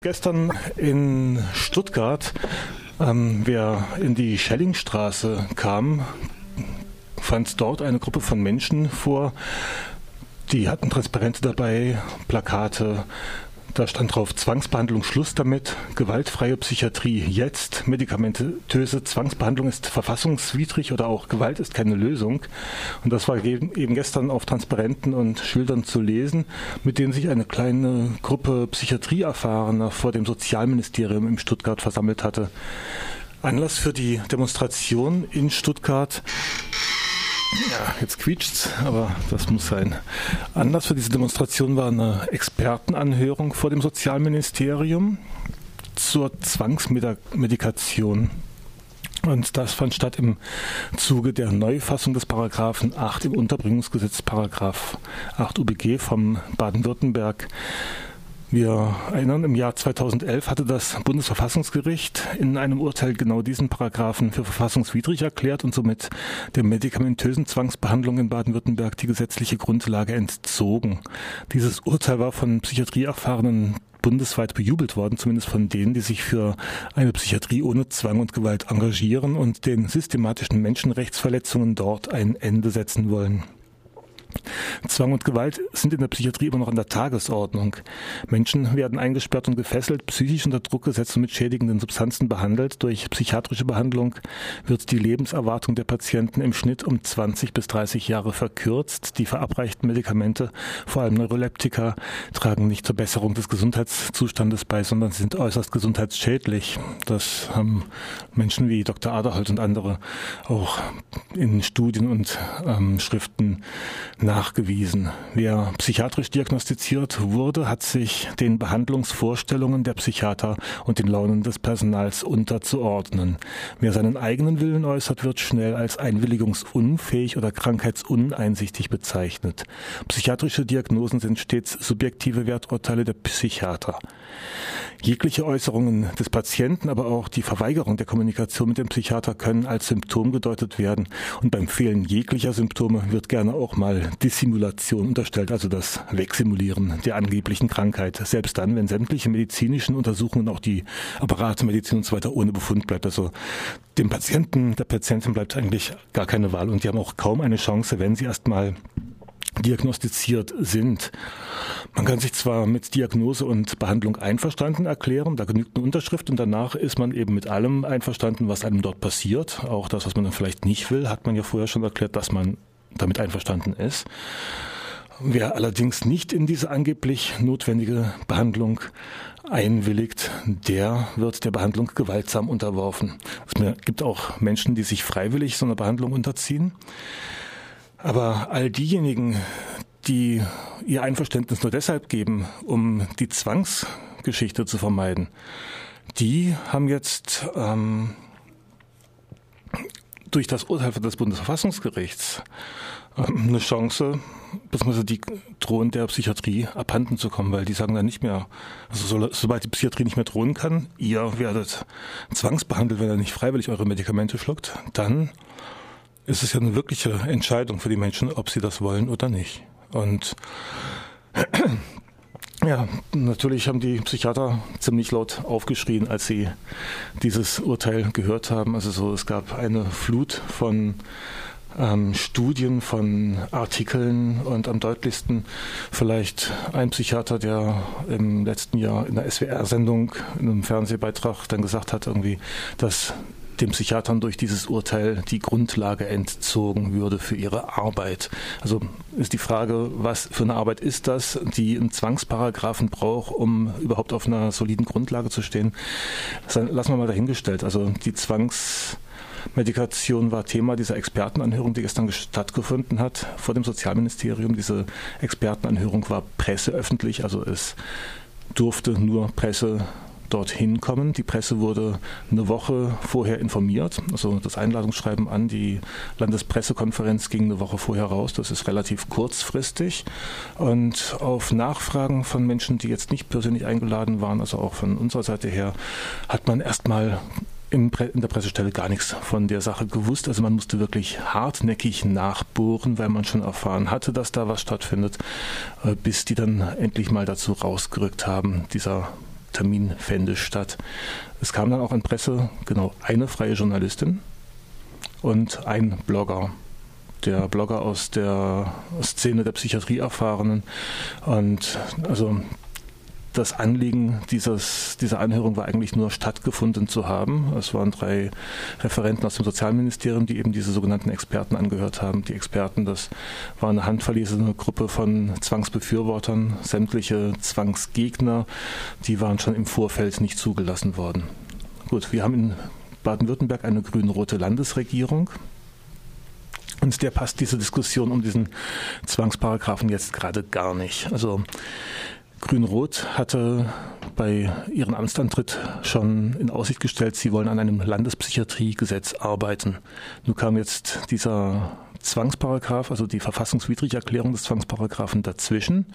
Gestern in Stuttgart, ähm, wer in die Schellingstraße kam, fand dort eine Gruppe von Menschen vor, die hatten Transparente dabei, Plakate, da stand drauf Zwangsbehandlung Schluss damit, gewaltfreie Psychiatrie jetzt, medikamentöse Zwangsbehandlung ist verfassungswidrig oder auch Gewalt ist keine Lösung. Und das war eben gestern auf Transparenten und Schildern zu lesen, mit denen sich eine kleine Gruppe Psychiatrieerfahrener vor dem Sozialministerium in Stuttgart versammelt hatte. Anlass für die Demonstration in Stuttgart ja, jetzt quietscht's, aber das muss sein. Anlass für diese Demonstration war eine Expertenanhörung vor dem Sozialministerium zur Zwangsmedikation. Und das fand statt im Zuge der Neufassung des Paragraphen 8 im Unterbringungsgesetz, Paragraph 8 UBG vom Baden-Württemberg. Wir erinnern, im Jahr 2011 hatte das Bundesverfassungsgericht in einem Urteil genau diesen Paragraphen für verfassungswidrig erklärt und somit der medikamentösen Zwangsbehandlung in Baden-Württemberg die gesetzliche Grundlage entzogen. Dieses Urteil war von Psychiatrieerfahrenen bundesweit bejubelt worden, zumindest von denen, die sich für eine Psychiatrie ohne Zwang und Gewalt engagieren und den systematischen Menschenrechtsverletzungen dort ein Ende setzen wollen. Zwang und Gewalt sind in der Psychiatrie immer noch an der Tagesordnung. Menschen werden eingesperrt und gefesselt, psychisch unter Druck gesetzt und mit schädigenden Substanzen behandelt. Durch psychiatrische Behandlung wird die Lebenserwartung der Patienten im Schnitt um 20 bis 30 Jahre verkürzt. Die verabreichten Medikamente, vor allem Neuroleptika, tragen nicht zur Besserung des Gesundheitszustandes bei, sondern sind äußerst gesundheitsschädlich. Das haben Menschen wie Dr. Aderholt und andere auch in Studien und ähm, Schriften nachgewiesen. Wer psychiatrisch diagnostiziert wurde, hat sich den Behandlungsvorstellungen der Psychiater und den Launen des Personals unterzuordnen. Wer seinen eigenen Willen äußert, wird schnell als einwilligungsunfähig oder krankheitsuneinsichtig bezeichnet. Psychiatrische Diagnosen sind stets subjektive Werturteile der Psychiater. Jegliche Äußerungen des Patienten, aber auch die Verweigerung der Kommunikation mit dem Psychiater können als Symptom gedeutet werden. Und beim Fehlen jeglicher Symptome wird gerne auch mal Dissimulation unterstellt, also das Wegsimulieren der angeblichen Krankheit, selbst dann, wenn sämtliche medizinischen Untersuchungen, auch die Apparatemedizin und so weiter ohne Befund bleibt. Also dem Patienten, der Patientin bleibt eigentlich gar keine Wahl. Und die haben auch kaum eine Chance, wenn sie erstmal diagnostiziert sind. Man kann sich zwar mit Diagnose und Behandlung einverstanden erklären, da genügt eine Unterschrift und danach ist man eben mit allem einverstanden, was einem dort passiert. Auch das, was man dann vielleicht nicht will, hat man ja vorher schon erklärt, dass man damit einverstanden ist. Wer allerdings nicht in diese angeblich notwendige Behandlung einwilligt, der wird der Behandlung gewaltsam unterworfen. Es gibt auch Menschen, die sich freiwillig so einer Behandlung unterziehen. Aber all diejenigen, die ihr Einverständnis nur deshalb geben, um die Zwangsgeschichte zu vermeiden, die haben jetzt ähm, durch das Urteil des Bundesverfassungsgerichts ähm, eine Chance, beziehungsweise die drohen der Psychiatrie abhanden zu kommen, weil die sagen dann nicht mehr, also so, sobald die Psychiatrie nicht mehr drohen kann, ihr werdet zwangsbehandelt, wenn ihr nicht freiwillig eure Medikamente schluckt, dann ist es ja eine wirkliche Entscheidung für die Menschen, ob sie das wollen oder nicht. Und ja, natürlich haben die Psychiater ziemlich laut aufgeschrien, als sie dieses Urteil gehört haben. Also so, es gab eine Flut von ähm, Studien, von Artikeln und am deutlichsten vielleicht ein Psychiater, der im letzten Jahr in der SWR-Sendung, in einem Fernsehbeitrag dann gesagt hat, irgendwie, dass den Psychiatern durch dieses Urteil die Grundlage entzogen würde für ihre Arbeit. Also ist die Frage, was für eine Arbeit ist das, die einen Zwangsparagraphen braucht, um überhaupt auf einer soliden Grundlage zu stehen. Lassen wir mal dahingestellt. Also die Zwangsmedikation war Thema dieser Expertenanhörung, die gestern stattgefunden hat vor dem Sozialministerium. Diese Expertenanhörung war presseöffentlich, also es durfte nur Presse dorthin kommen. Die Presse wurde eine Woche vorher informiert. Also das Einladungsschreiben an die Landespressekonferenz ging eine Woche vorher raus. Das ist relativ kurzfristig. Und auf Nachfragen von Menschen, die jetzt nicht persönlich eingeladen waren, also auch von unserer Seite her, hat man erstmal in der Pressestelle gar nichts von der Sache gewusst. Also man musste wirklich hartnäckig nachbohren, weil man schon erfahren hatte, dass da was stattfindet, äh, bis die dann endlich mal dazu rausgerückt haben, dieser Termin fände statt. Es kam dann auch an Presse genau eine freie Journalistin und ein Blogger der Blogger aus der Szene der Psychiatrie erfahrenen. Und also das Anliegen dieses, dieser Anhörung war eigentlich nur stattgefunden zu haben. Es waren drei Referenten aus dem Sozialministerium, die eben diese sogenannten Experten angehört haben. Die Experten, das war eine handverlesene Gruppe von Zwangsbefürwortern, sämtliche Zwangsgegner, die waren schon im Vorfeld nicht zugelassen worden. Gut, wir haben in Baden-Württemberg eine grün-rote Landesregierung. Und der passt diese Diskussion um diesen Zwangsparagraphen jetzt gerade gar nicht. Also Grün-Rot hatte bei ihrem Amtsantritt schon in Aussicht gestellt, sie wollen an einem Landespsychiatriegesetz arbeiten. Nun kam jetzt dieser Zwangsparagraph, also die verfassungswidrige Erklärung des Zwangsparagraphen dazwischen.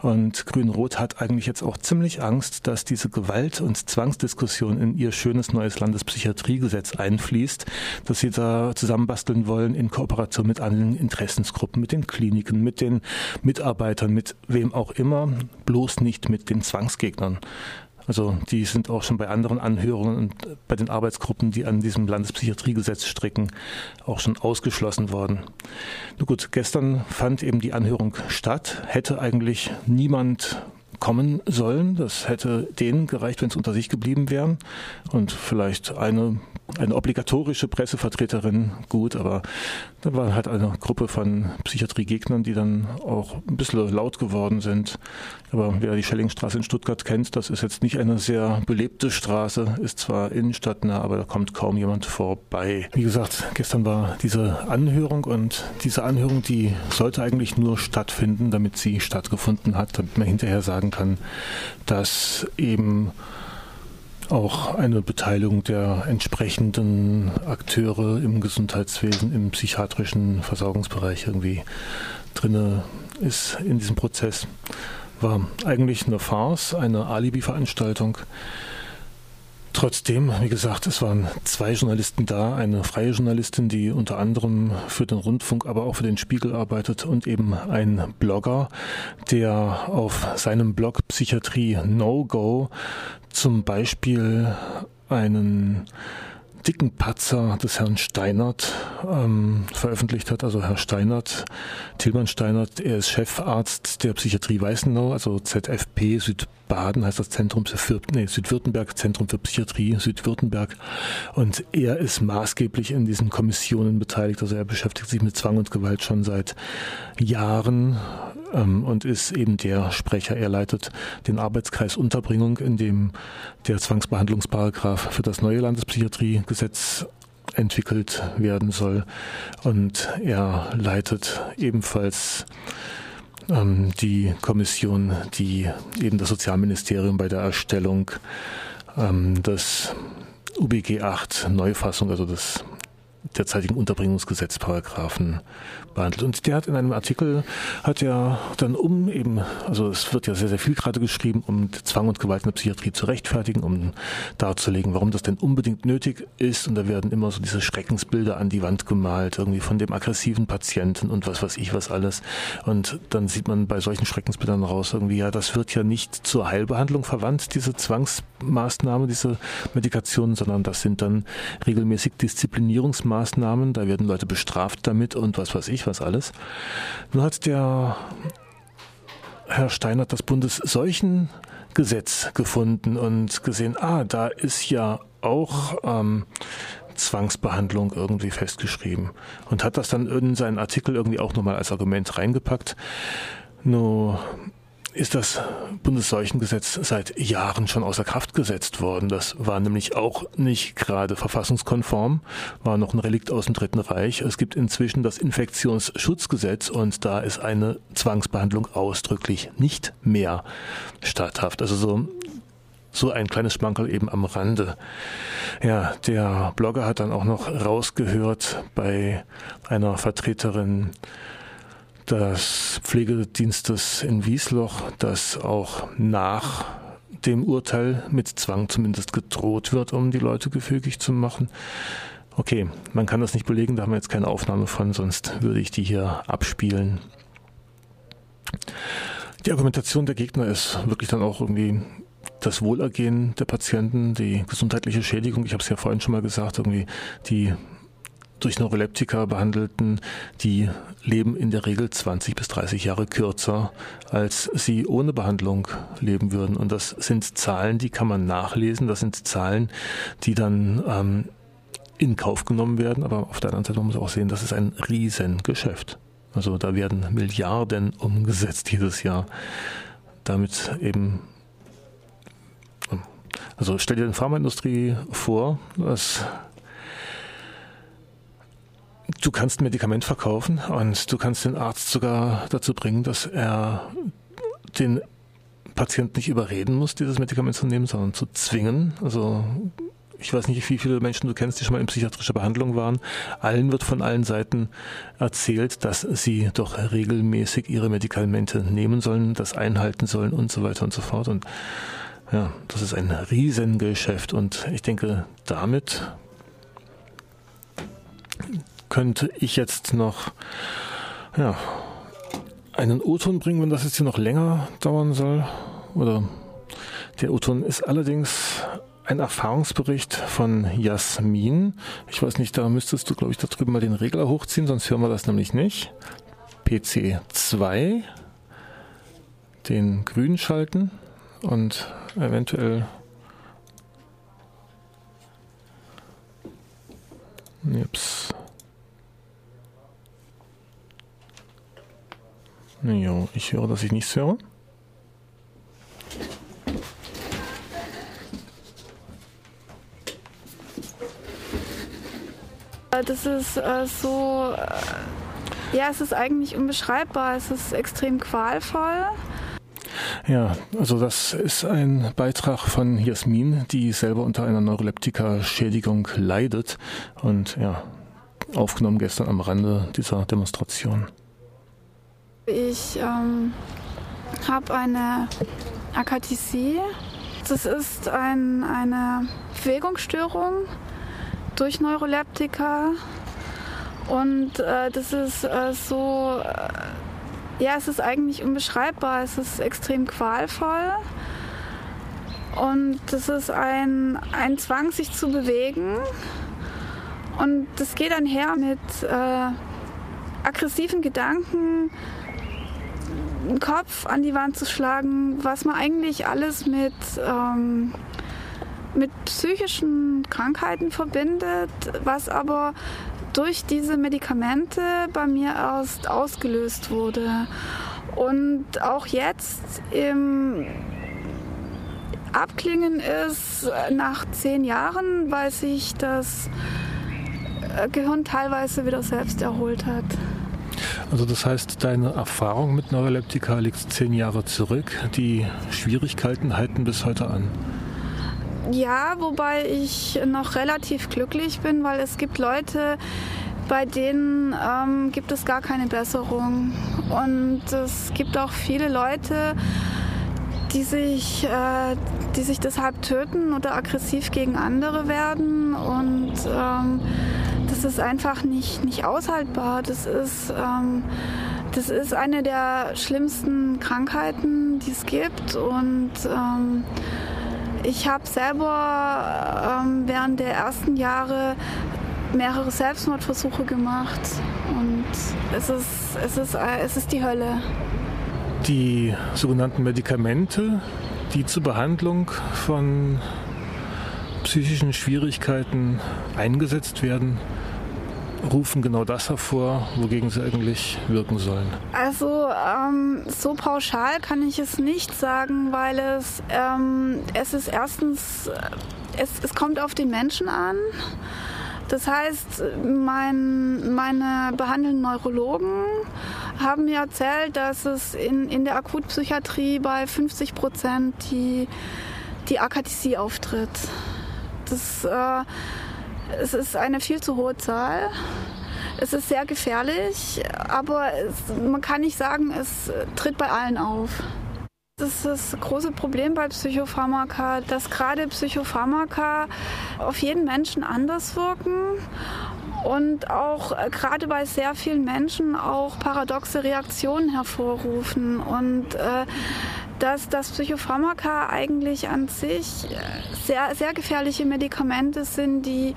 Und Grün-Rot hat eigentlich jetzt auch ziemlich Angst, dass diese Gewalt- und Zwangsdiskussion in ihr schönes neues Landespsychiatriegesetz einfließt, dass sie da zusammenbasteln wollen in Kooperation mit allen Interessensgruppen, mit den Kliniken, mit den Mitarbeitern, mit wem auch immer, bloß nicht mit den Zwangsgegnern. Also die sind auch schon bei anderen Anhörungen und bei den Arbeitsgruppen, die an diesem Landespsychiatriegesetz stricken, auch schon ausgeschlossen worden. Nur gut, gestern fand eben die Anhörung statt, hätte eigentlich niemand kommen sollen. Das hätte denen gereicht, wenn es unter sich geblieben wären. Und vielleicht eine, eine obligatorische Pressevertreterin gut, aber da war halt eine Gruppe von Psychiatriegegnern, die dann auch ein bisschen laut geworden sind. Aber wer die Schellingstraße in Stuttgart kennt, das ist jetzt nicht eine sehr belebte Straße, ist zwar innenstadtnah, aber da kommt kaum jemand vorbei. Wie gesagt, gestern war diese Anhörung und diese Anhörung, die sollte eigentlich nur stattfinden, damit sie stattgefunden hat, damit man hinterher sagen kann, dass eben auch eine Beteiligung der entsprechenden Akteure im Gesundheitswesen, im psychiatrischen Versorgungsbereich irgendwie drinne ist in diesem Prozess. War eigentlich eine Farce, eine Alibi-Veranstaltung. Trotzdem, wie gesagt, es waren zwei Journalisten da, eine freie Journalistin, die unter anderem für den Rundfunk, aber auch für den Spiegel arbeitet und eben ein Blogger, der auf seinem Blog Psychiatrie No Go zum Beispiel einen dicken Patzer des Herrn Steinert ähm, veröffentlicht hat. Also Herr Steinert, Tilman Steinert, er ist Chefarzt der Psychiatrie Weißenau, also ZFP Südbaden heißt das Zentrum für nee, Südwürttemberg, Zentrum für Psychiatrie Südwürttemberg. Und er ist maßgeblich in diesen Kommissionen beteiligt. Also er beschäftigt sich mit Zwang und Gewalt schon seit Jahren ähm, und ist eben der Sprecher. Er leitet den Arbeitskreis Unterbringung, in dem der Zwangsbehandlungsparagraph für das neue Landespsychiatriegesetz entwickelt werden soll. Und er leitet ebenfalls ähm, die Kommission, die eben das Sozialministerium bei der Erstellung ähm, des UBG 8 Neufassung, also des derzeitigen Unterbringungsgesetzparagraphen behandelt. Und der hat in einem Artikel, hat er dann um eben, also es wird ja sehr, sehr viel gerade geschrieben, um Zwang und Gewalt in der Psychiatrie zu rechtfertigen, um darzulegen, warum das denn unbedingt nötig ist. Und da werden immer so diese Schreckensbilder an die Wand gemalt, irgendwie von dem aggressiven Patienten und was weiß ich was alles. Und dann sieht man bei solchen Schreckensbildern raus, irgendwie, ja, das wird ja nicht zur Heilbehandlung verwandt, diese Zwangsmaßnahme, diese Medikationen, sondern das sind dann regelmäßig Disziplinierungsmaßnahmen, da werden Leute bestraft damit und was weiß ich ich was alles. Nun hat der Herr Steinert das Bundesseuchengesetz gefunden und gesehen, ah, da ist ja auch ähm, Zwangsbehandlung irgendwie festgeschrieben und hat das dann in seinen Artikel irgendwie auch nochmal als Argument reingepackt. Nur ist das Bundesseuchengesetz seit Jahren schon außer Kraft gesetzt worden. Das war nämlich auch nicht gerade verfassungskonform, war noch ein Relikt aus dem Dritten Reich. Es gibt inzwischen das Infektionsschutzgesetz und da ist eine Zwangsbehandlung ausdrücklich nicht mehr statthaft. Also so so ein kleines Schmankerl eben am Rande. Ja, der Blogger hat dann auch noch rausgehört bei einer Vertreterin des Pflegedienstes in Wiesloch, dass auch nach dem Urteil mit Zwang zumindest gedroht wird, um die Leute gefügig zu machen. Okay, man kann das nicht belegen, da haben wir jetzt keine Aufnahme von, sonst würde ich die hier abspielen. Die Argumentation der Gegner ist wirklich dann auch irgendwie das Wohlergehen der Patienten, die gesundheitliche Schädigung. Ich habe es ja vorhin schon mal gesagt, irgendwie die durch Neuroleptika behandelten, die leben in der Regel 20 bis 30 Jahre kürzer, als sie ohne Behandlung leben würden. Und das sind Zahlen, die kann man nachlesen. Das sind Zahlen, die dann ähm, in Kauf genommen werden. Aber auf der anderen Seite muss man auch sehen, das ist ein Riesengeschäft. Also da werden Milliarden umgesetzt jedes Jahr. Damit eben also stell dir die Pharmaindustrie vor, dass du kannst ein Medikament verkaufen und du kannst den Arzt sogar dazu bringen, dass er den Patienten nicht überreden muss, dieses Medikament zu nehmen, sondern zu zwingen. Also ich weiß nicht, wie viele Menschen du kennst, die schon mal in psychiatrischer Behandlung waren. Allen wird von allen Seiten erzählt, dass sie doch regelmäßig ihre Medikamente nehmen sollen, das einhalten sollen und so weiter und so fort. Und ja, das ist ein Riesengeschäft und ich denke, damit könnte ich jetzt noch ja, einen O-Ton bringen, wenn das jetzt hier noch länger dauern soll. Oder der O-Ton ist allerdings ein Erfahrungsbericht von Jasmin. Ich weiß nicht, da müsstest du, glaube ich, da drüben mal den Regler hochziehen, sonst hören wir das nämlich nicht. PC 2, den grün schalten und eventuell Ups. Ja, ich höre, dass ich nichts höre. Das ist äh, so, äh, ja, es ist eigentlich unbeschreibbar. Es ist extrem qualvoll. Ja, also das ist ein Beitrag von Jasmin, die selber unter einer Neuroleptika-Schädigung leidet und ja, aufgenommen gestern am Rande dieser Demonstration. Ich ähm, habe eine Akathisia. Das ist ein, eine Bewegungsstörung durch Neuroleptika. Und äh, das ist äh, so, äh, ja, es ist eigentlich unbeschreibbar. Es ist extrem qualvoll. Und das ist ein, ein Zwang, sich zu bewegen. Und das geht einher mit äh, aggressiven Gedanken, den Kopf an die Wand zu schlagen, was man eigentlich alles mit, ähm, mit psychischen Krankheiten verbindet, was aber durch diese Medikamente bei mir erst ausgelöst wurde. Und auch jetzt im Abklingen ist nach zehn Jahren, weil sich das Gehirn teilweise wieder selbst erholt hat. Also das heißt, deine Erfahrung mit Neuroleptika liegt zehn Jahre zurück. Die Schwierigkeiten halten bis heute an. Ja, wobei ich noch relativ glücklich bin, weil es gibt Leute, bei denen ähm, gibt es gar keine Besserung. Und es gibt auch viele Leute, die sich, äh, die sich deshalb töten oder aggressiv gegen andere werden. Und ähm, das ist einfach nicht, nicht aushaltbar. Das ist, ähm, das ist eine der schlimmsten Krankheiten, die es gibt. Und ähm, ich habe selber ähm, während der ersten Jahre mehrere Selbstmordversuche gemacht. Und es ist, es ist, es ist die Hölle. Die sogenannten Medikamente, die zur Behandlung von psychischen Schwierigkeiten eingesetzt werden, rufen genau das hervor, wogegen sie eigentlich wirken sollen? Also ähm, so pauschal kann ich es nicht sagen, weil es, ähm, es ist erstens, es, es kommt auf den Menschen an. Das heißt, mein, meine behandelnden Neurologen haben mir erzählt, dass es in, in der Akutpsychiatrie bei 50 Prozent die, die Akathisie auftritt. Das äh, es ist eine viel zu hohe Zahl. Es ist sehr gefährlich, aber es, man kann nicht sagen, es tritt bei allen auf. Das ist das große Problem bei Psychopharmaka, dass gerade Psychopharmaka auf jeden Menschen anders wirken und auch äh, gerade bei sehr vielen Menschen auch paradoxe Reaktionen hervorrufen. Und äh, dass das Psychopharmaka eigentlich an sich äh, sehr, sehr gefährliche Medikamente sind, die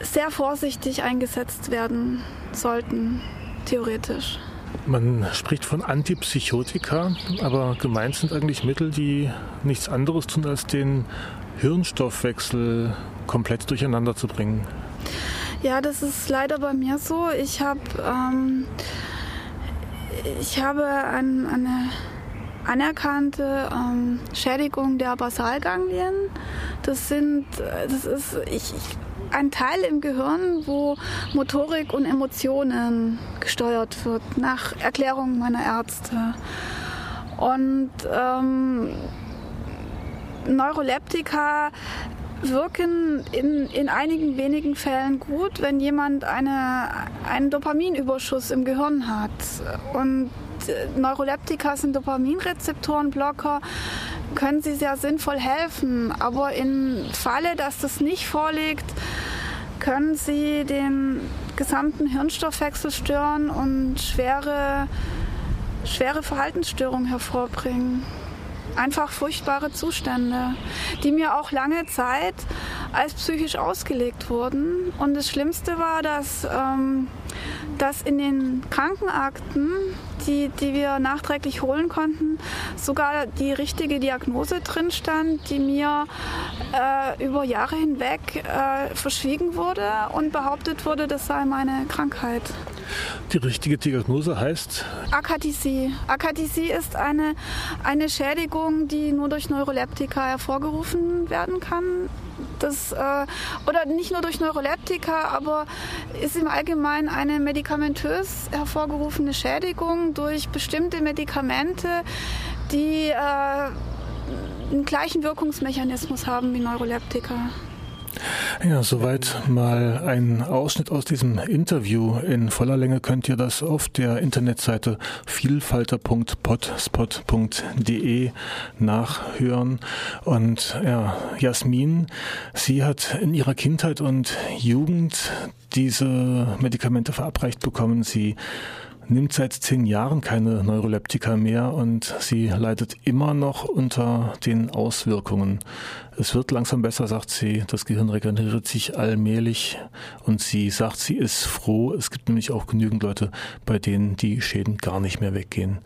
sehr vorsichtig eingesetzt werden sollten, theoretisch. Man spricht von Antipsychotika, aber gemeint sind eigentlich Mittel, die nichts anderes tun, als den Hirnstoffwechsel komplett durcheinander zu bringen. Ja, das ist leider bei mir so. Ich habe ähm, ich habe ein, eine anerkannte ähm, Schädigung der Basalganglien. Das sind, das ist ich, ich, ein Teil im Gehirn, wo Motorik und Emotionen gesteuert wird, nach Erklärung meiner Ärzte. Und ähm, Neuroleptika wirken in, in einigen wenigen Fällen gut, wenn jemand eine, einen Dopaminüberschuss im Gehirn hat. Und äh, Neuroleptika sind Dopaminrezeptorenblocker, können sie sehr sinnvoll helfen. Aber im Falle, dass das nicht vorliegt, können sie den gesamten Hirnstoffwechsel stören und schwere, schwere Verhaltensstörungen hervorbringen einfach furchtbare Zustände, die mir auch lange Zeit als psychisch ausgelegt wurden. Und das Schlimmste war, dass, ähm, dass in den Krankenakten, die, die wir nachträglich holen konnten, sogar die richtige Diagnose drin stand, die mir äh, über Jahre hinweg äh, verschwiegen wurde und behauptet wurde, das sei meine Krankheit. Die richtige Diagnose heißt? Akathisie. Akathisie ist eine, eine Schädigung, die nur durch Neuroleptika hervorgerufen werden kann. Das, äh, oder nicht nur durch Neuroleptika, aber ist im Allgemeinen eine medikamentös hervorgerufene Schädigung durch bestimmte Medikamente, die äh, einen gleichen Wirkungsmechanismus haben wie Neuroleptika. Ja, soweit mal ein Ausschnitt aus diesem Interview. In voller Länge könnt ihr das auf der Internetseite vielfalter.potspot.de nachhören. Und ja, Jasmin, sie hat in ihrer Kindheit und Jugend diese Medikamente verabreicht bekommen. Sie nimmt seit zehn Jahren keine Neuroleptika mehr und sie leidet immer noch unter den Auswirkungen. Es wird langsam besser, sagt sie. Das Gehirn regeneriert sich allmählich und sie sagt, sie ist froh. Es gibt nämlich auch genügend Leute, bei denen die Schäden gar nicht mehr weggehen.